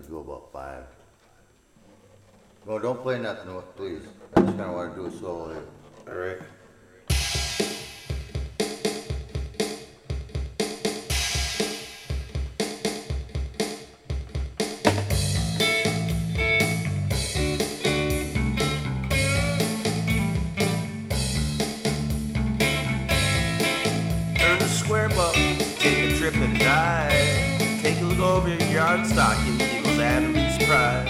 I'd go about five. No, don't play nothing, please. I just kinda wanna do a solo here. Alright. Earn the square buck, take a trip and die. Take a look over your yard stocking, Athlete's pride.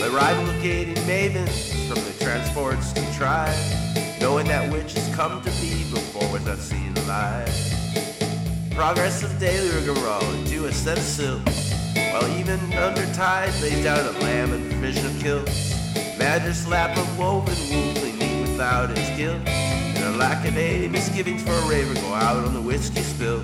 My rival gated mavens from the transports to try. Knowing that which has come to be before was not seen alive. Progress of daily rigmarole into a set of silks. While even under tide lays down a lamb and provision of kills. Madras lap of woven woolly neat without its guilt. And a lack of any misgivings for a raver go out on the whiskey spill.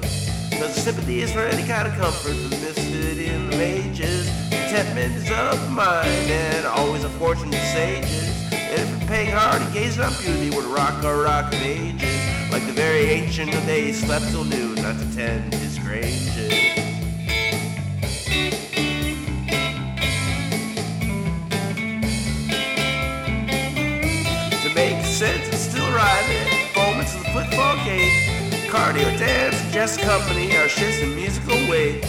Cause sympathy is for any kind of comfort for the misfit in the mages. Contentment of mind and always a fortune to sages. And if we're paying hard and gazing on beauty, we're rock our rock of ages. Like the very ancient of days slept till noon, not to tend his granges. To make sense and still arriving, moments of the football game. Cardio dance jest company, our shifts in musical way.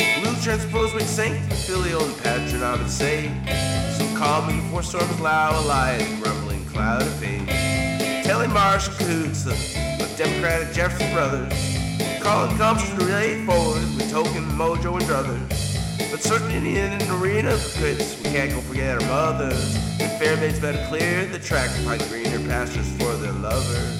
Blue transpose with sanctum filial and patronymic say. So calmly before storms loud, a lion grumbling cloud of pain. Telling Marsh Coots of, of Democratic Jefferson Brothers. Calling comes to relay forward with token mojo and druthers. But certainly in an arena of quits, we can't go forget our mothers. And fair maids better clear the track to find greener pastures for their lovers.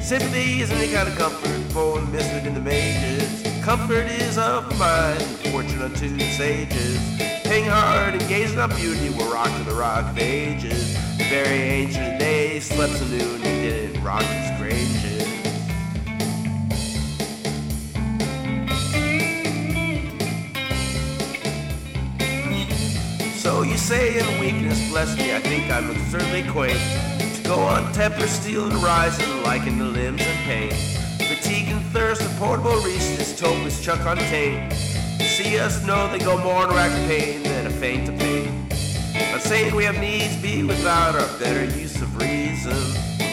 Sympathy is any kind of comfort for the misfit in the mages. Comfort is of mind, fortune unto sages. hang hard and gazing on beauty, we're rocking the rock of ages. The very ancient days slept till noon and didn't rock its granges. So you say in weakness, bless me, I think I'm absurdly quaint. To go on temper, steel and rising, liking the limbs and pain. Fatigue and thirst, and portable recess, topus chuck on taint. See us know they go more in rack of pain than a faint to pain. Not saying we have needs be without our better use of reason.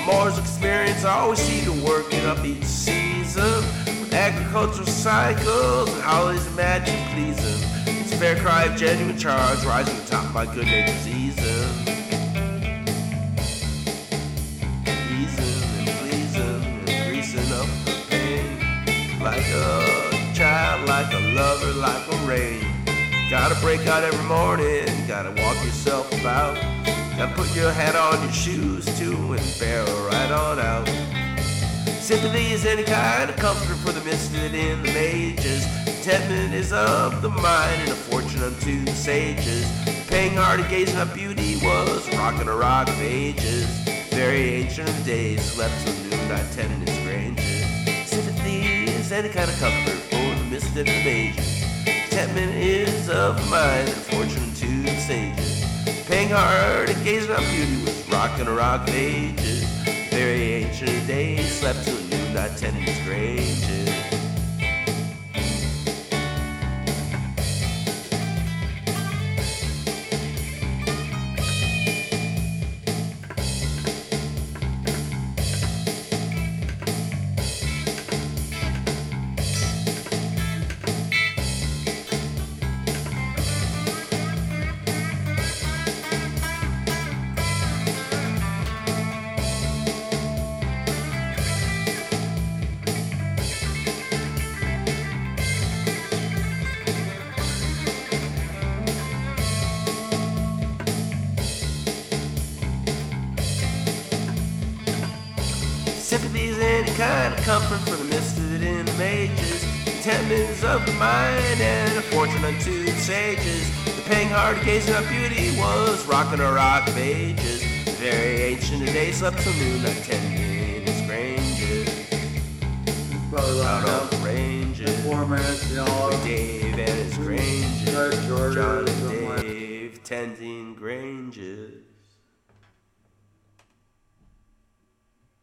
Moore's experience I always see to work it up each season. Agricultural cycles and holidays imagine pleasing. It's a fair cry of genuine charge rising to the top by good nature's. Easing a child, like a lover, like a rain. Gotta break out every morning, gotta walk yourself about. Gotta put your hat on your shoes too and barrel right on out. Sympathy is any kind of comfort for the misfit in the mages. Contentment is of the mind and a fortune unto the sages. Paying hard and gazing on beauty was rocking a rock of ages. Very ancient days, slept till noon, not tending his granges. Is any kind of comfort for the misfit in the. Contentment is of mind and fortune to the sages. Paying hard and gazing on beauty was rocking a rock of ages. Very ancient days, slept till noon, not tending his granges. Kind of comfort for the misfit in the mages. Contentment is of the mind and a fortune unto the sages. The paying hard gazing on beauty was rocking a rock of ages. The very ancient of days slept till noon, not tending his granges. Out long on the ranges. Four minutes, you know. Dave and his granges. Start shorter or John and Dave tending granges.